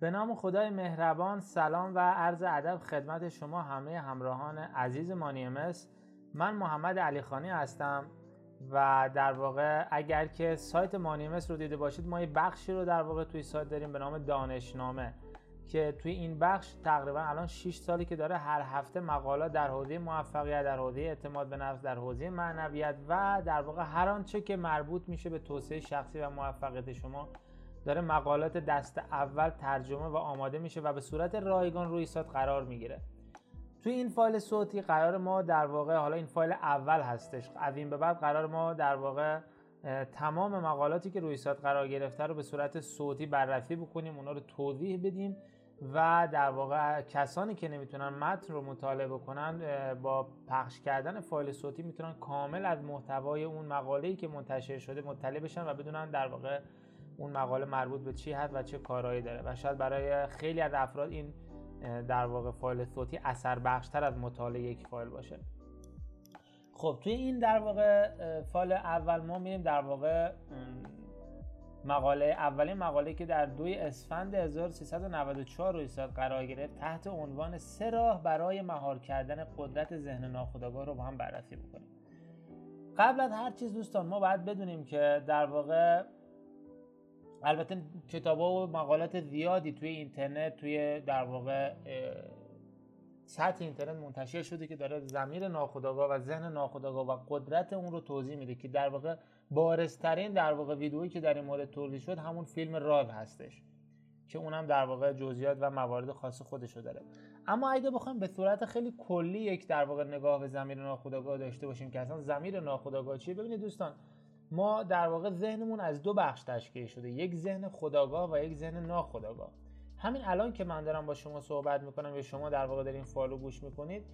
به نام خدای مهربان سلام و عرض ادب خدمت شما همه همراهان عزیز مانیمس من محمد علیخانی هستم و در واقع اگر که سایت مانیمس رو دیده باشید ما یه بخشی رو در واقع توی سایت داریم به نام دانشنامه که توی این بخش تقریبا الان 6 سالی که داره هر هفته مقالات در حوزه موفقیت در حوزه اعتماد به نفس در حوزه معنویت و در واقع هر آنچه که مربوط میشه به توسعه شخصی و موفقیت شما داره مقالات دست اول ترجمه و آماده میشه و به صورت رایگان روی سایت قرار می‌گیره. توی این فایل صوتی قرار ما در واقع حالا این فایل اول هستش از این به بعد قرار ما در واقع تمام مقالاتی که روی سایت قرار گرفته رو به صورت صوتی بررسی بکنیم اونا رو توضیح بدیم و در واقع کسانی که نمی‌تونن متن رو مطالعه بکنن با پخش کردن فایل صوتی می‌تونن کامل از محتوای اون مقاله‌ای که منتشر شده مطلع بشن و بدونن در واقع اون مقاله مربوط به چی هست و چه کارهایی داره. و شاید برای خیلی از افراد این در واقع فایل صوتی اثر بخشتر از مطالعه یک فایل باشه. خب توی این در واقع فایل اول ما میریم در واقع مقاله اولین مقاله که در دوی اسفند 1394 روی سایت قرار گرفت تحت عنوان سه راه برای مهار کردن قدرت ذهن ناخودآگاه رو با هم بررسی بکنیم. قبل از هر چیز دوستان ما باید بدونیم که در واقع البته کتاب و مقالات زیادی توی اینترنت توی در واقع سطح اینترنت منتشر شده که داره زمیر ناخودآگاه و ذهن ناخودآگاه و قدرت اون رو توضیح میده که در واقع بارزترین در واقع ویدئویی که در این مورد تولید شد همون فیلم راو هستش که اونم در واقع جزئیات و موارد خاص خودش رو داره. اما اگه بخوایم به صورت خیلی کلی یک در واقع نگاه به زمیر ناخودآگاه داشته باشیم که اصلا زمیر ناخودآگاه چیه ببینید دوستان ما در واقع ذهنمون از دو بخش تشکیل شده. یک ذهن خداگاه و یک ذهن ناخداگاه. همین الان که من دارم با شما صحبت می‌کنم یا شما در واقع دارین فالو گوش می‌کنید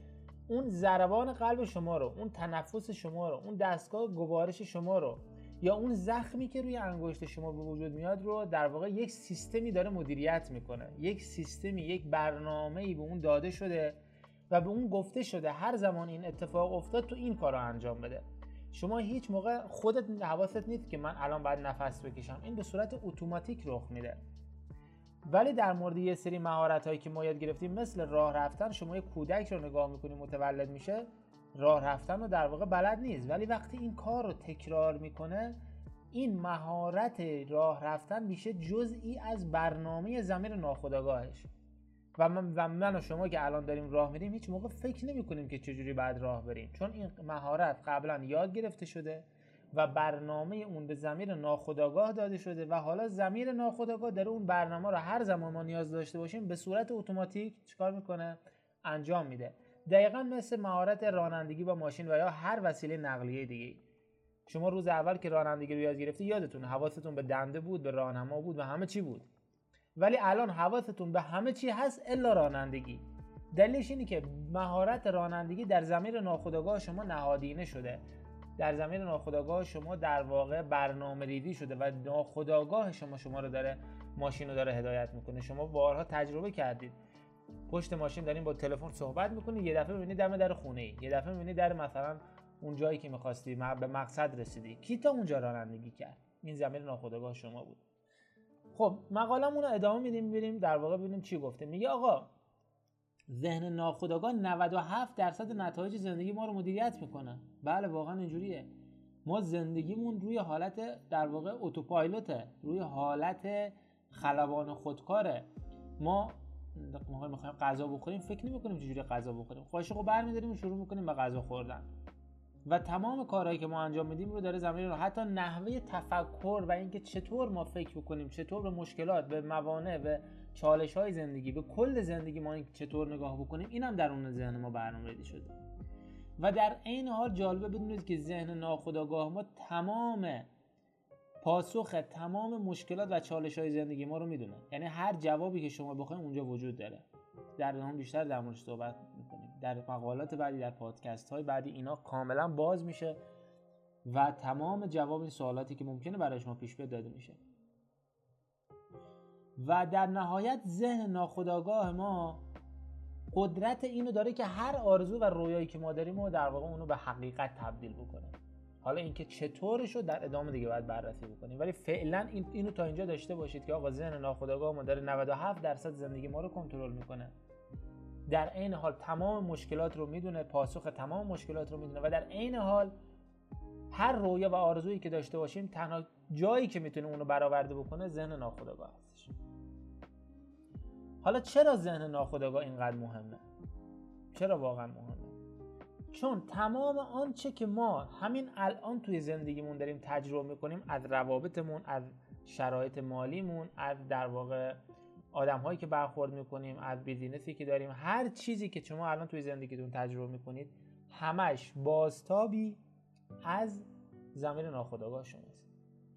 اون ضربان قلب شما رو اون تنفس شما رو اون دستگاه گوارش شما رو یا اون زخمی که روی انگشت شما به وجود میاد رو در واقع یک سیستمی داره مدیریت می‌کنه. یک سیستمی یک برنامه‌ای به اون داده شده و به اون گفته شده. هر زمان این اتفاق افتاد تو این کار رو انجام بده. شما هیچ موقع خودت حواست نیست که من الان باید نفس بکشم. این به صورت اتوماتیک رخ میده. ولی در مورد یه سری مهارت هایی که ما یاد گرفتیم مثل راه رفتن شما یه کودک رو نگاه می‌کنی متولد میشه راه رفتن رو در واقع بلد نیست. ولی وقتی این کار رو تکرار می‌کنه این مهارت راه رفتن میشه جزئی از برنامه زمین ناخودآگاهش. و من, و من و شما که الان داریم راه میریم هیچ موقع فکر نمی کنیم که چجوری بعد راه بریم. چون این مهارت قبلا یاد گرفته شده و برنامه اون به زمیر ناخودآگاه داده شده و حالا زمیر ناخودآگاه داره اون برنامه رو هر زمان ما نیاز داشته باشیم به صورت اتوماتیک چیکار می‌کنه؟ انجام میده. دقیقا مثل مهارت رانندگی با ماشین و یا هر وسیله نقلیه دیگه شما روز اول که رانندگی رو یاد گرفتی یادتون حواستون به دنده بود به راهنما بود و همه چی بود. ولی الان حواستون به همه چی هست الا رانندگی. دلیلش اینه که مهارت رانندگی در زمین ناخودآگاه شما نهادینه شده. در زمین ناخودآگاه شما در واقع برنامه ریزی شده و ناخودآگاه شما شما رو داره ماشین رو داره هدایت می‌کنه. شما بارها تجربه کردید. پشت ماشین دارین با تلفن صحبت می‌کنید یه دفعه می‌بینید دم در خونه ای یه دفعه می‌بینید در مثلا اون جایی که می‌خواستی به مقصد رسیدی. کی تا اونجا رانندگی کرد؟ این زمین ناخودآگاه شما بود. خب مقالمون رو ادامه میدیم ببینیم در واقع ببینیم چی گفته. میگه آقا ذهن ناخودآگاه 97 درصد نتایج زندگی ما رو مدیریت می‌کنه. بله واقعا اینجوریه. ما زندگیمون روی حالت در واقع اتوپایلوته روی حالت خلبان خودکاره. ما ما می‌خوایم غذا بخوریم فکر نمی‌کنیم چجوری غذا بخوریم. قاشقو برمیداریم و شروع می‌کنیم به غذا خوردن. و تمام کارهایی که ما انجام میدیم رو داره زمین رو حتی نحوه تفکر و اینکه چطور ما فکر بکنیم چطور به مشکلات به موانع به چالش های زندگی به کل زندگی ما این چطور نگاه بکنیم اینم در اون ذهن ما برنامه ریزی شده. و در عین حال جالبه بدونید که ذهن ناخودآگاه ما تمام پاسخ تمام مشکلات و چالش های زندگی ما رو می‌دونه. یعنی هر جوابی که شما بخواید اونجا وجود داره. در هم بیشتر در موردش صحبت در مقالات بعدی در پادکست های بعدی اینا کاملا باز میشه و تمام جواب این سوالاتی که ممکنه برای شما پیش بیاد داده میشه. و در نهایت ذهن ناخودآگاه ما قدرت اینو داره که هر آرزو و رویایی که ما داریم و در واقع اونو به حقیقت تبدیل بکنه. حالا اینکه چطورش رو در ادامه دیگه باید بررسی بکنیم. ولی فعلا این اینو تا اینجا داشته باشید که آقا ذهن ناخودآگاه ما داره 97 درصد زندگی ما رو کنترل می‌کنه. در عین حال تمام مشکلات رو می‌دونه پاسخ تمام مشکلات رو می‌دونه و در عین حال هر رویا و آرزویی که داشته باشیم تنها جایی که می‌تونه اونو برآورده بکنه ذهن ناخودآگاه هستش. حالا چرا ذهن ناخودآگاه اینقدر مهمه؟ چرا واقعا مهمه؟ چون تمام آنچه که ما همین الان توی زندگیمون داریم تجربه می‌کنیم از روابطمون از شرایط مالیمون از در واقع آدم هایی که برخورد می‌کنیم از بیزینسی که داریم هر چیزی که شما الان توی زندگیتون تجربه می‌کنید همش بازتابی از زمین ناخودآگاه شماست.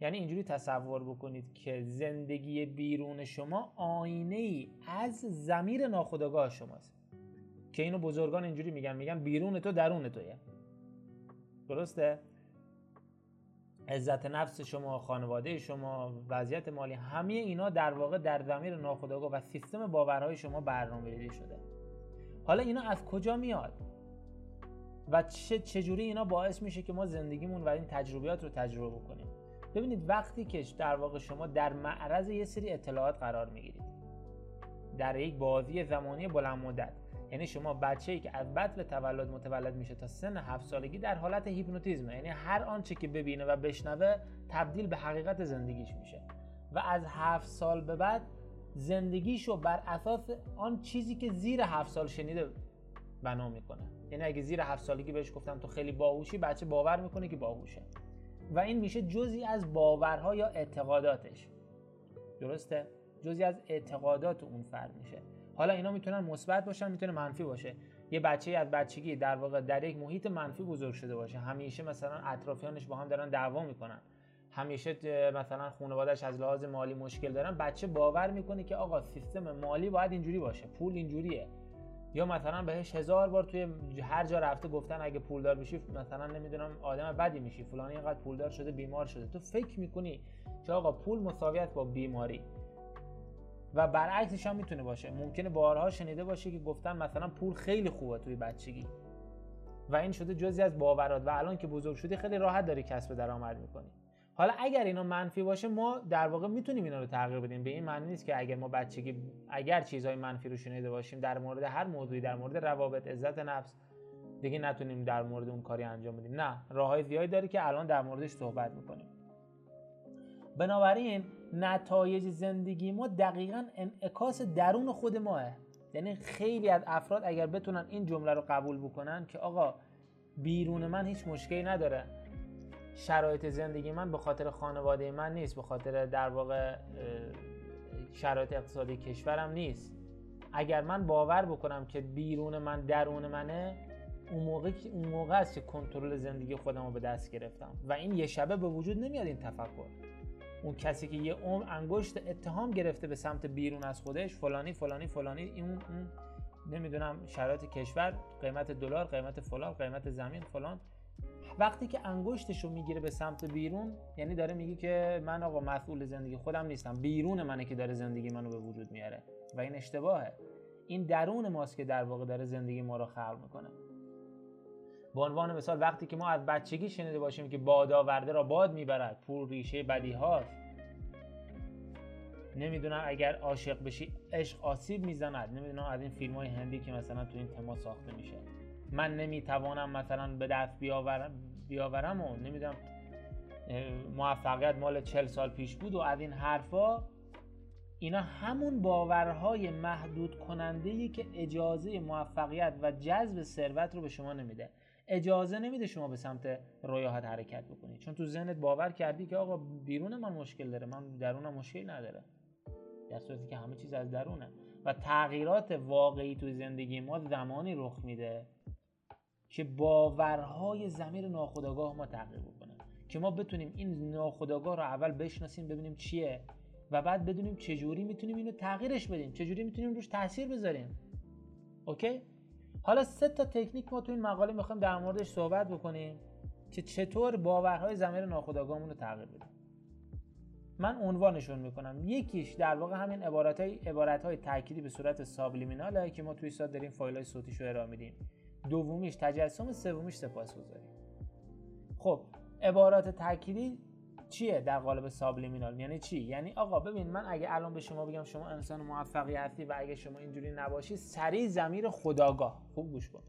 یعنی اینجوری تصور بکنید که زندگی بیرون شما آینه ای از زمیر ناخودآگاه شماست. که اینو بزرگان اینجوری میگن میگن بیرون تو درون توه درسته؟ عزت نفس شما خانواده شما وضعیت مالی همه اینا در واقع در زمیر ناخودآگاه و سیستم باورهای شما برنامه‌ریزی شده. حالا اینا از کجا میاد؟ و چه چجوری اینا باعث میشه که ما زندگیمون و این تجربیات رو تجربه بکنیم؟ ببینید وقتی که در واقع شما در معرض یه سری اطلاعات قرار می‌گیرید در یک بازی زمانی بلند مدت یعنی شما بچه ای که از بعد تولد متولد میشه تا سن هفت سالگی در حالت هیپنوتیزمه. یعنی هر آنچه که ببینه و بشنوه تبدیل به حقیقت زندگیش میشه. و از هفت سال به بعد زندگیشو بر اساس آن چیزی که زیر هفت سال شنیده بنا می‌کنه. یعنی اگه زیر هفت سالگی بهش گفتم تو خیلی باهوشی بچه باور می‌کنه که باهوشه. و این میشه جزی از باورها یا اعتقاداتش. درسته؟ جزی از اعتقادات اون فرد میشه. حالا اینا می‌تونن مثبت باشن می‌تونه منفی باشه. یه بچه از بچگی در واقع در یک محیط منفی بزرگ شده باشه. همیشه مثلا اطرافیانش با هم دارن دعوا می‌کنن. همیشه مثلا خانوادهش از لحاظ مالی مشکل دارن. بچه باور می‌کنه که آقا سیستم مالی باید اینجوری باشه. پول اینجوریه. یا مثلا بهش هزار بار توی هر جا رفته گفتن اگه پولدار بشی مثلا نمی‌دونم آدم بدی میشی. فلانی اینقدر پولدار شده بیمار شده. تو فکر می‌کنی که آقا پول مساویت با بیماری. و برعکسش هم می‌تونه باشه. ممکنه بارها شنیده باشه که گفتن مثلا پول خیلی خوبه توی بچگی. و این شده جزی از باورات. و الان که بزرگ شدی خیلی راحت داری کسب درآمد می‌کنی. حالا اگر اینا منفی باشه ما در واقع می‌تونیم اینا رو تغییر بدیم. به این معنی نیست که اگر ما بچگی اگر چیزهای منفی رو شنیده باشیم در مورد هر موضوعی در مورد روابط عزت نفس دیگه نتونیم در مورد اون کاری انجام بدیم. نه راههای زیادی داره که الان در موردش صحبت می‌کنیم. بنابراین نتایج زندگی ما دقیقا انعکاس درون خود ماه. یعنی خیلی از افراد اگر بتونن این جمله رو قبول بکنن که آقا بیرون من هیچ مشکلی نداره. شرایط زندگی من به خاطر خانواده من نیست به خاطر در واقع شرایط اقتصادی کشورم نیست. اگر من باور بکنم که بیرون من درون منه اون موقع اون موقع است که کنترل زندگی خودم رو به دست گرفتم. و این یه شبه به وجود نمیاد این تفکر. اون کسی که یه عمر انگشت اتهام گرفته به سمت بیرون از خودش فلانی فلانی فلانی این اون نمی‌دونم شرایط کشور قیمت دلار قیمت فلان قیمت زمین فلان. وقتی که انگشتش رو می‌گیره به سمت بیرون یعنی داره میگه که من آقا مسئول زندگی خودم نیستم بیرون منه که داره زندگی منو به وجود میاره و این اشتباهه. این درون ماست که در واقع داره زندگی ما رو خلق می‌کنه. به عنوان مثال وقتی که ما از بچگی شنیده باشیم که باد آورده را باد می‌برد پول ریشه بدی هاست. نمی‌دونم اگر عاشق بشی عشق آسیب می‌زند. نمی‌دونم از این فیلم های هندی که مثلا تو این تما ساخته میشه. من نمی‌توانم مثلا به دست بیاورم, بیاورم و نمی‌دونم موفقیت مال چل سال پیش بود و از این حرفا اینا همون باورهای محدود کننده که اجازه موفقیت و جذب ثروت رو به شما نمیده. اجازه نمیده شما به سمت رویاهات حرکت بکنید چون تو ذهنت باور کردی که آقا بیرون من مشکل داره من درونم مشکل نداره. در صورتی که همه چیز از درونه. و تغییرات واقعی تو زندگی ما زمانی رخ میده که باورهای زمیر ناخودآگاه ما تغییر بکنه. که ما بتونیم این ناخودآگاه رو اول بشناسیم ببینیم چیه و بعد بدونیم چجوری می‌تونیم اینو تغییرش بدیم چجوری می‌تونیم روش تاثیر بذاریم. اوکی؟ حالا سه تا تکنیک ما تو این مقاله می‌خوایم در موردش صحبت بکنیم که چطور باورهای زمیر ناخودآگاهمون رو تغییر بدیم. من عنوانشون می‌کنم. یکیش در واقع همین عبارت های عبارت های تأکیدی به صورت سابلیمیناله که ما توی ساعت داریم فایل های صوتیشو ارائه میدیم. دومیش تجسم سومیش سپاسگزاری خب عبارات تأکیدی چیه در قالب سابلیمینال؟ یعنی چی؟ یعنی آقا ببین من اگه الان به شما بگم شما انسان موفقی هستی و اگه شما اینجوری نباشی سریع زمیر خداگاه. خوب گوش کن.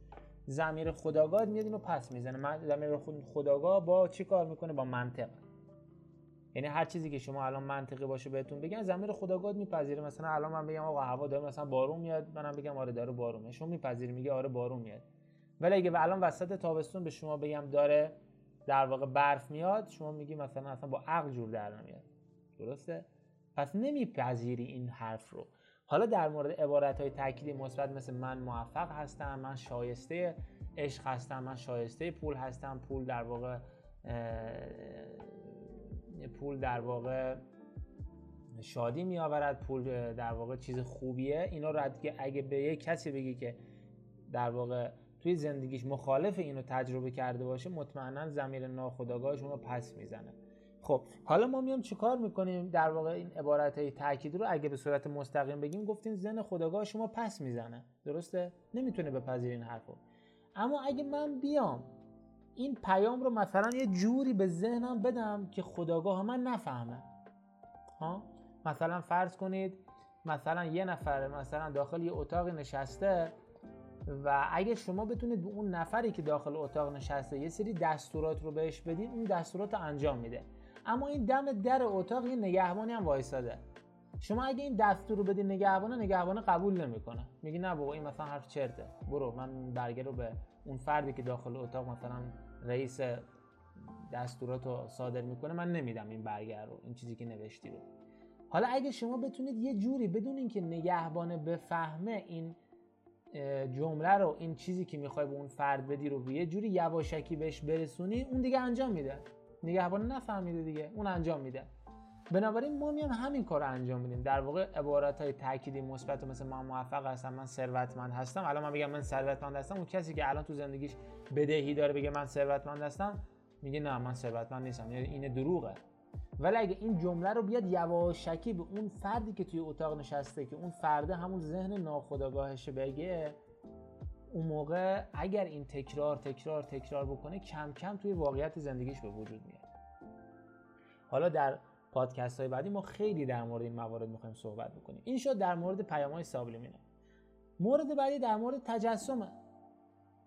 زمیر خداگاه میاد اینو پس می‌زنه. زمیر خداگاه با چی کار می‌کنه؟ با منطق. یعنی هر چیزی که شما الان منطقی باشه بهتون بگن زمیر خداگاه میپذیره. مثلا الان من بگم آقا هوا داره مثلا بارون میاد. منم بگم آره داره بارون میاد شما میپذیری میگه آره بارون میاد. ولی اگه الان وسط تابستون به شما بگم داره در واقع برف میاد شما میگی مثلا اصلا با عقل جور در نمیاد. درسته؟ پس نمیپذیری این حرف رو. حالا در مورد عبارت های تأکیدی مثبت مثل من موفق هستم من شایسته عشق هستم من شایسته پول هستم. پول در واقع پول در واقع شادی می آورد پول در واقع چیز خوبیه. اینا رو اگه به یک کسی بگی که در واقع توی زندگیش مخالف اینو تجربه کرده باشه مطمئنا زمیر ناخودآگاهش اونو پس می‌زنه. خب حالا ما میام چیکار می‌کنیم؟ در واقع این عبارت های تاکید رو اگه به صورت مستقیم بگیم گفتیم ذهن خداگاه شما پس می‌زنه. درسته؟ نمی‌تونه بپذیر این حرفو. اما اگه من بیام این پیام رو مثلا یه جوری به ذهنم بدم که خداگاه من نفهمه. ها؟ مثلا فرض کنید مثلا یه نفر مثلا داخل یه اتاق نشسته و اگه شما بتونید به اون نفری که داخل اتاق نشسته یه سری دستورات رو بهش بدید اون دستورات رو انجام میده. اما این دم در اتاق یه نگهبانی هم وایساده. شما اگه این دستور رو بدی نگهبانه نگهبانه قبول نمی‌کنه. میگی نه بابا این مثلا حرف چرته. برو من برگه رو به اون فردی که داخل اتاق مثلا رئیس دستورات رو صادر می‌کنه من نمیدم این برگر رو این چیزی که نوشتی رو. حالا اگه شما بتونید یه جوری بدون اینکه نگهبانه بفهمه این جمله رو این چیزی که می‌خوای به اون فرد بدی رو یه جوری یواشکی بهش برسونی اون دیگه انجام میده. نگهبان نفهمیده دیگه اون انجام میده. بنابراین ما میام همین کار رو انجام میدیم. در واقع عبارت های تأکیدی مثبت مثل من موفق هستم من ثروتمند هستم. الان من بگم من ثروتمند هستم اون کسی که الان تو زندگیش بدهی داره بگه من ثروتمند هستم میگه نه من ثروتمند نیستم. یعنی این دروغه. ولی اگه این جمله رو بیاد یواشکی به اون فردی که توی اتاق نشسته که اون فرده همون ذهن ناخودآگاهش بگه اون موقع اگر این تکرار تکرار تکرار بکنه کم کم توی واقعیت زندگیش به وجود میاد. حالا در پادکست های بعدی ما خیلی در مورد این موارد می‌خوایم صحبت بکنیم. این شد در مورد پیام های سابلیمینال مورد بعدی در مورد تجسمه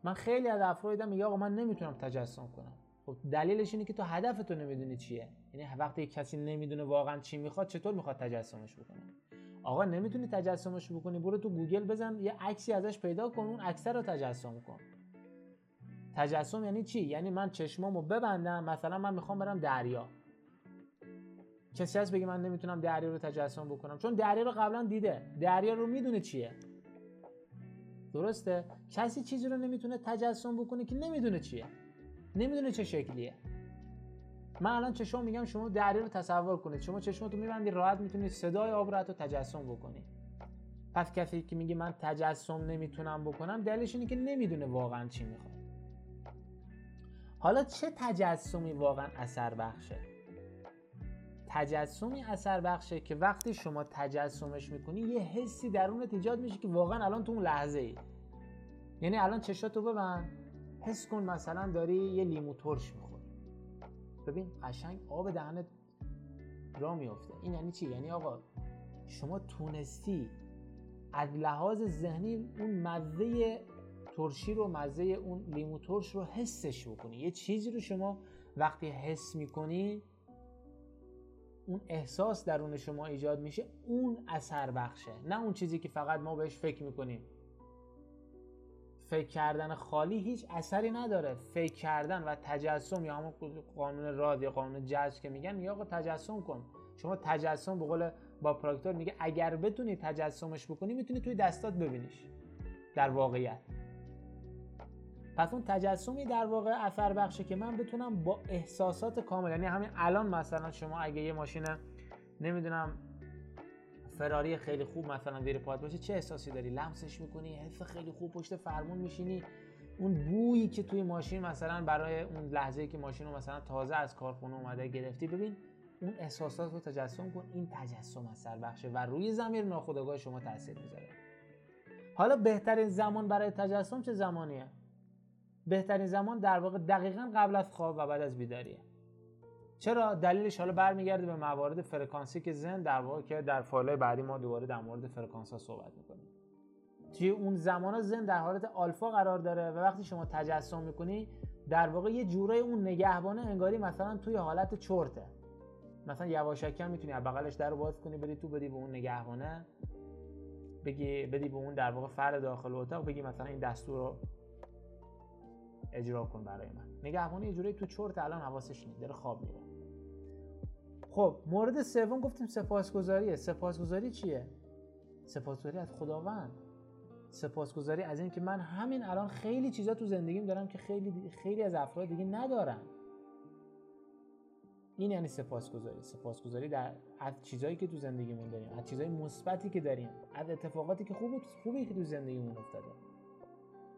من خیلی از افراد دیدم میگه آقا من نمی‌تونم تجسم کنم. خب دلیلش اینه که تو هدفتو نمی‌دونی چیه. یعنی وقتی کسی نمی‌دونه واقعا چی می‌خواد چطور می‌خواد تجسمش بکنه؟ آقا نمی‌تونی تجسمش بکنی برو تو گوگل بزن یه عکسی ازش پیدا کن اون عکس رو تجسم کن. تجسم یعنی چی؟ یعنی من چشمامو ببندم مثلا من می‌خوام برم دریا. کسی هست بگه من نمی‌تونم دریا رو تجسم بکنم؟ چون دریا رو قبلا دیده. دریا رو می‌دونه چیه. درسته؟ کسی چیزی رو نمی‌تونه تجسم بکنه که نمی‌دونه چیه. نمی‌دونه چه شکلیه. من الان چشم میگم شما دریا رو تصور کنید. شما چشمتو میبندی راحت می‌تونید صدای آب رو تجسم بکنید پس کسی که میگه من تجسم نمی‌تونم بکنم دلیلش اینه که نمی‌دونه واقعا چی می‌خواد. حالا چه تجسمی واقعا اثر بخشه؟ تجسمی اثر بخشه که وقتی شما تجسمش می‌کنی یه حسی درونت ایجاد میشه که واقعا الان تو اون لحظه ای یعنی الان چشاتو ببند. حس کن مثلا داری یه لیمو ترش ببین قشنگ آب دهنت را میفته این یعنی چی؟ یعنی آقا شما تونستی از لحاظ ذهنی اون مزه ترشی رو مزه اون لیمو ترش رو حسش بکنی. یه چیزی رو شما وقتی حس می‌کنی اون احساس درون شما ایجاد میشه اون اثر بخشه. نه اون چیزی که فقط ما بهش فکر می‌کنیم. فکر کردن خالی هیچ اثری نداره. فکر کردن و تجسم یا همون قانون راد یا قانون جذب که میگن یا آقا تجسم کن. شما تجسم به قول با پراکتور میگه اگر بتونی تجسمش بکنی می‌تونی توی دستات ببینیش. در واقعیت. پس اون تجسمی در واقع اثر بخشه که من بتونم با احساسات کامل یعنی همین الان مثلا شما اگه یه ماشین نمی‌دونم فراری خیلی خوب مثلا زیر پات باشه چه احساسی داری؟ لمسش می‌کنی؟ حس خیلی خوب پشت فرمون میشینی؟ اون بویی که توی ماشین مثلا برای اون لحظه که ماشین رو مثلا تازه از کارخونه اومده گرفتی ببین اون احساسات رو تجسم کن. این تجسم اثر بخشه و روی زمیر ناخودآگاه شما تاثیر می‌ذاره. حالا بهترین زمان برای تجسم چه زمانیه؟ بهترین زمان در واقع دقیقا قبل از خواب و بعد از بیداریه. چرا دلیلش حالا برمیگرده به موارد فرکانسی که ذهن در واقع که در فایل بعدی ما دوباره در مورد فرکانس ها صحبت می‌کنیم. توی اون زمان ذهن در حالت آلفا قرار داره و وقتی شما تجسم می‌کنی در واقع یه جورای اون نگهبانه انگاری مثلا توی حالت چرته. مثلا یواشکی می‌تونی از بغلش در رو باز کنی بری تو بدی به اون نگهبانه. بگی بدی به اون در واقع فرد داخل اتاق بگی مثلا این دستور رو اجرا کن برای من. نگهبانی یه جوری تو چرت الان حواسش نیست داره خواب میره. خب مورد سوم گفتیم سپاسگزاریه سپاسگزاری چیه؟ سپاسگزاری از خداوند. سپاسگزاری از اینکه من همین الان خیلی چیزا تو زندگیم دارم که خیلی خیلی از افراد دیگه ندارن. این یعنی سپاسگزاری. سپاسگزاری در از چیزایی که تو زندگیمون داریم از چیزای مثبتی که داریم از اتفاقاتی که خوبه خوبی که تو زندگیمون افتاده.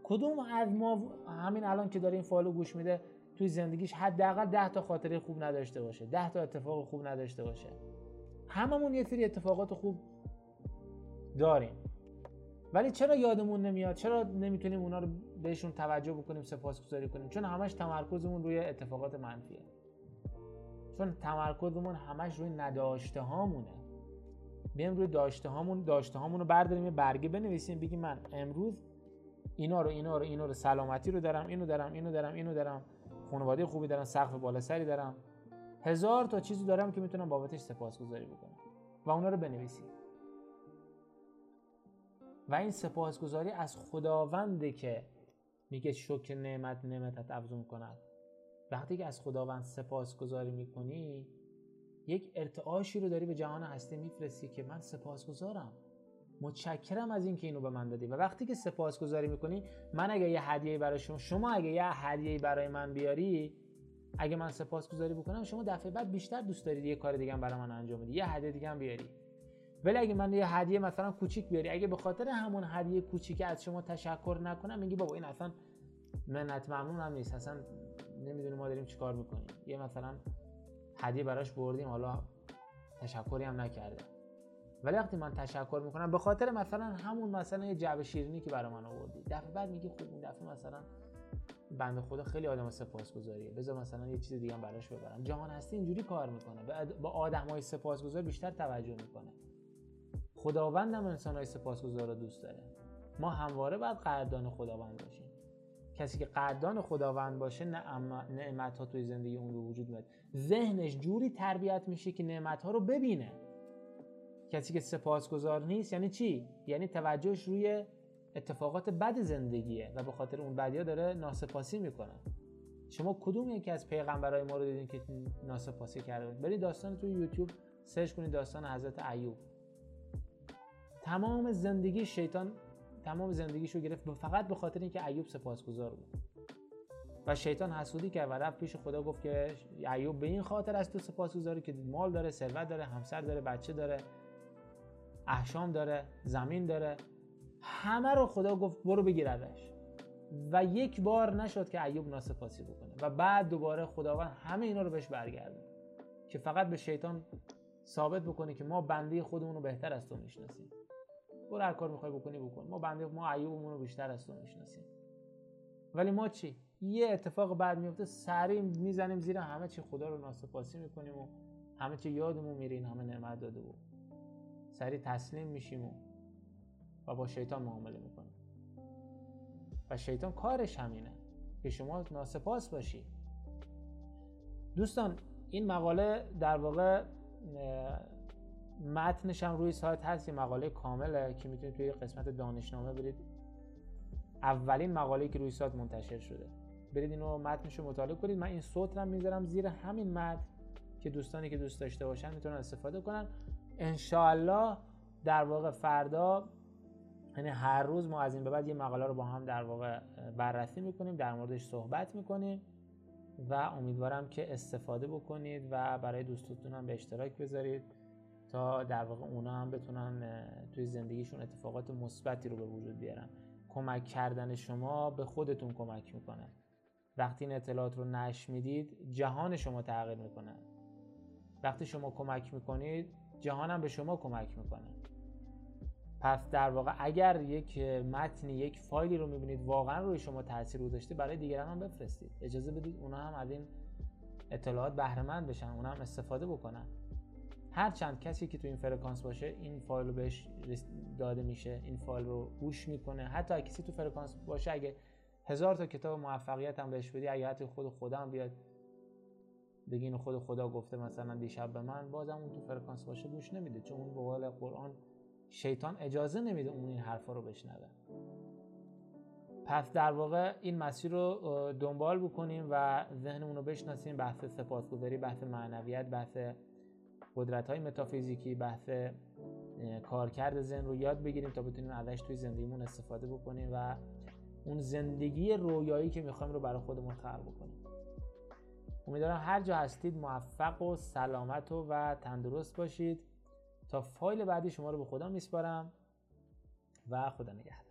کدوم از ما همین الان که داره این فالو گوش میده توی زندگیش حداقل 10 تا خاطره خوب نداشته باشه. 10 تا اتفاق خوب نداشته باشه. هممون یه سری اتفاقات خوب داریم. ولی چرا یادمون نمیاد؟ چرا نمی‌تونیم اونا رو بهشون توجه بکنیم سپاسگزاری کنیم؟ چون همش تمرکزمون روی اتفاقات منفیه. چون تمرکزمون همش روی نداشته هامونه بیایم روی داشته هامون داشته هامون رو برداریم برگه بنویسیم بگیم من امروز اینا رو اینا رو اینا رو سلامتی رو دارم اینو دارم اینو دارم اینو دارم. خانواده خوبی دارم سقف بالا سری دارم هزار تا چیزی دارم که می‌تونم بابتش سپاسگزاری بکنم. و اونا رو بنویسیم و این سپاسگزاری از خداونده که میگه شکر نعمت نعمتت افزون کند. وقتی که از خداوند سپاسگزاری می‌کنی یک ارتعاشی رو داری به جهان هستی میفرستی که من سپاسگزارم. متشکرم از اینکه اینو به من دادی. و وقتی که سپاسگزاری می‌کنی من اگه یه هدیه برای شما شما اگه یه هدیه برای من بیاری اگه من سپاسگزاری بکنم شما دفعه بعد بیشتر دوست دارید یه کار دیگه برای من انجام بدی یه هدیه دیگه هم بیاری. ولی اگه من یه هدیه مثلا کوچیک بیاری اگه به خاطر همون هدیه کوچیک از شما تشکر نکنم میگی بابا این اصلا منت ممنون هم نیست. اصلا نمی‌دونیم ما داریم چیکار می‌کنیم. یه مثلا هدیه براش بردیم حالا تشکری هم نکرده ولی وقتی من تشکر می‌کنم به خاطر مثلا همون مثلا یه جعبه شیرینی که برای من آوردی. دفعه بعد میگی خب این دفعه مثلا بنده خدا خیلی آدم سپاسگزاریه. بذار مثلا یه چیز دیگه هم براش ببرم. جهان هستی اینجوری کار می‌کنه. با آدمای سپاسگزار بیشتر توجه می‌کنه. خداوندم انسان های سپاسگزار رو دوست داره. ما همواره باید قدردان خداوند باشیم. کسی که قدردان خداوند باشه نعمت ها توی زندگی اون به وجود میاد. ذهنش جوری تربیت میشه که نعمت ها رو ببینه. کسی که سپاسگزار نیست یعنی چی؟ یعنی توجهش روی اتفاقات بد زندگیه و به خاطر اون بدیا داره ناسپاسی می‌کنه. شما کدوم یکی از پیغمبرای ما رو دیدین که ناسپاسی کرده برید داستان توی یوتیوب سرچ کنید داستان حضرت ایوب. تمام زندگی شیطان تمام زندگیشو گرفت فقط به خاطر اینکه ایوب سپاسگزار بود. و شیطان حسودی کرد و رفت پیش خدا گفت که ایوب به این خاطر از تو سپاسگزاری که مال داره ثروت داره همسر داره بچه داره. احشام داره زمین داره. همه رو خدا گفت برو بگیردش و یک بار نشد که ایوب ناسپاسی بکنه. و بعد دوباره خداوند همه اینا رو بهش برگردون. که فقط به شیطان ثابت بکنه که ما بنده خودمون رو بهتر از تو می‌شناسیم. برو هر کار می‌خوای بکنی بکن. ما بنده ما ایوبمون رو بیشتر از تو می‌شناسیم. ولی ما چی؟ یه اتفاق بعد میفته سریع می‌زنیم زیر همه چی. خدا رو ناسپاسی می‌کنیم و همه چی یادمون میره این همه نعمت داده و سریع تسلیم میشیم و, و با شیطان معامله می‌کنیم. و شیطان کارش همینه که شما ناسپاس باشی. دوستان این مقاله در واقع متنش هم روی سایت هست یه مقاله کامله که می‌تونید توی قسمت دانشنامه برید. اولین مقاله که روی سایت منتشر شده. برید اینو متنش رو مطالعه کنید. من این صوت رو می‌ذارم زیر همین متن که دوستانی که دوست داشته باشن می‌تونن استفاده کنن. انشاءالله در واقع فردا یعنی هر روز ما از این به بعد یه مقاله رو با هم در واقع بررسی می‌کنیم در موردش صحبت می‌کنیم و امیدوارم که استفاده بکنید و برای دوستاتون هم به اشتراک بذارید تا در واقع اونا هم بتونن توی زندگیشون اتفاقات مثبتی رو به وجود بیارن. کمک کردن شما به خودتون کمک می‌کنه. وقتی این اطلاعات رو نشر می‌دید جهان شما تغییر می‌کنه. وقتی شما کمک می‌کنید جهان هم به شما کمک می‌کنه. پس در واقع اگر یک متنی یک فایلی رو می‌بینید واقعا روی شما تاثیر گذاشته برای دیگران هم بفرستید. اجازه بدید اونا هم از این اطلاعات بهرهمند بشن اونم استفاده بکنن. هر چند کسی که تو این فرکانس باشه این فایل رو بهش داده میشه این فایل رو گوش می‌کنه. حتی کسی تو فرکانس باشه اگه هزار تا کتاب موفقیت هم بهش بدی اگه حتی خود هم بیاد بگین خود خدا گفته مثلا دیشب به من بازم اون تو فرکانس باشه گوش نمیده چون اون به قول قرآن شیطان اجازه نمیده اون این حرفا رو بشنوه. پس در واقع این مسیر رو دنبال بکنیم و ذهنمون رو بشناسیم بحث سپاسگزاری بحث معنویت بحث قدرت های متافیزیکی بحث کارکرد ذهن رو یاد بگیریم تا بتونیم ازش توی زندگیمون استفاده بکنیم و اون زندگی رویایی که می‌خوایم رو برای خودمون خلق بکنیم. امیدوارم هر جا هستید موفق و سلامت و, و تندرست باشید. تا فایل بعدی شما رو به خدا میسپارم و خدا نگهدار.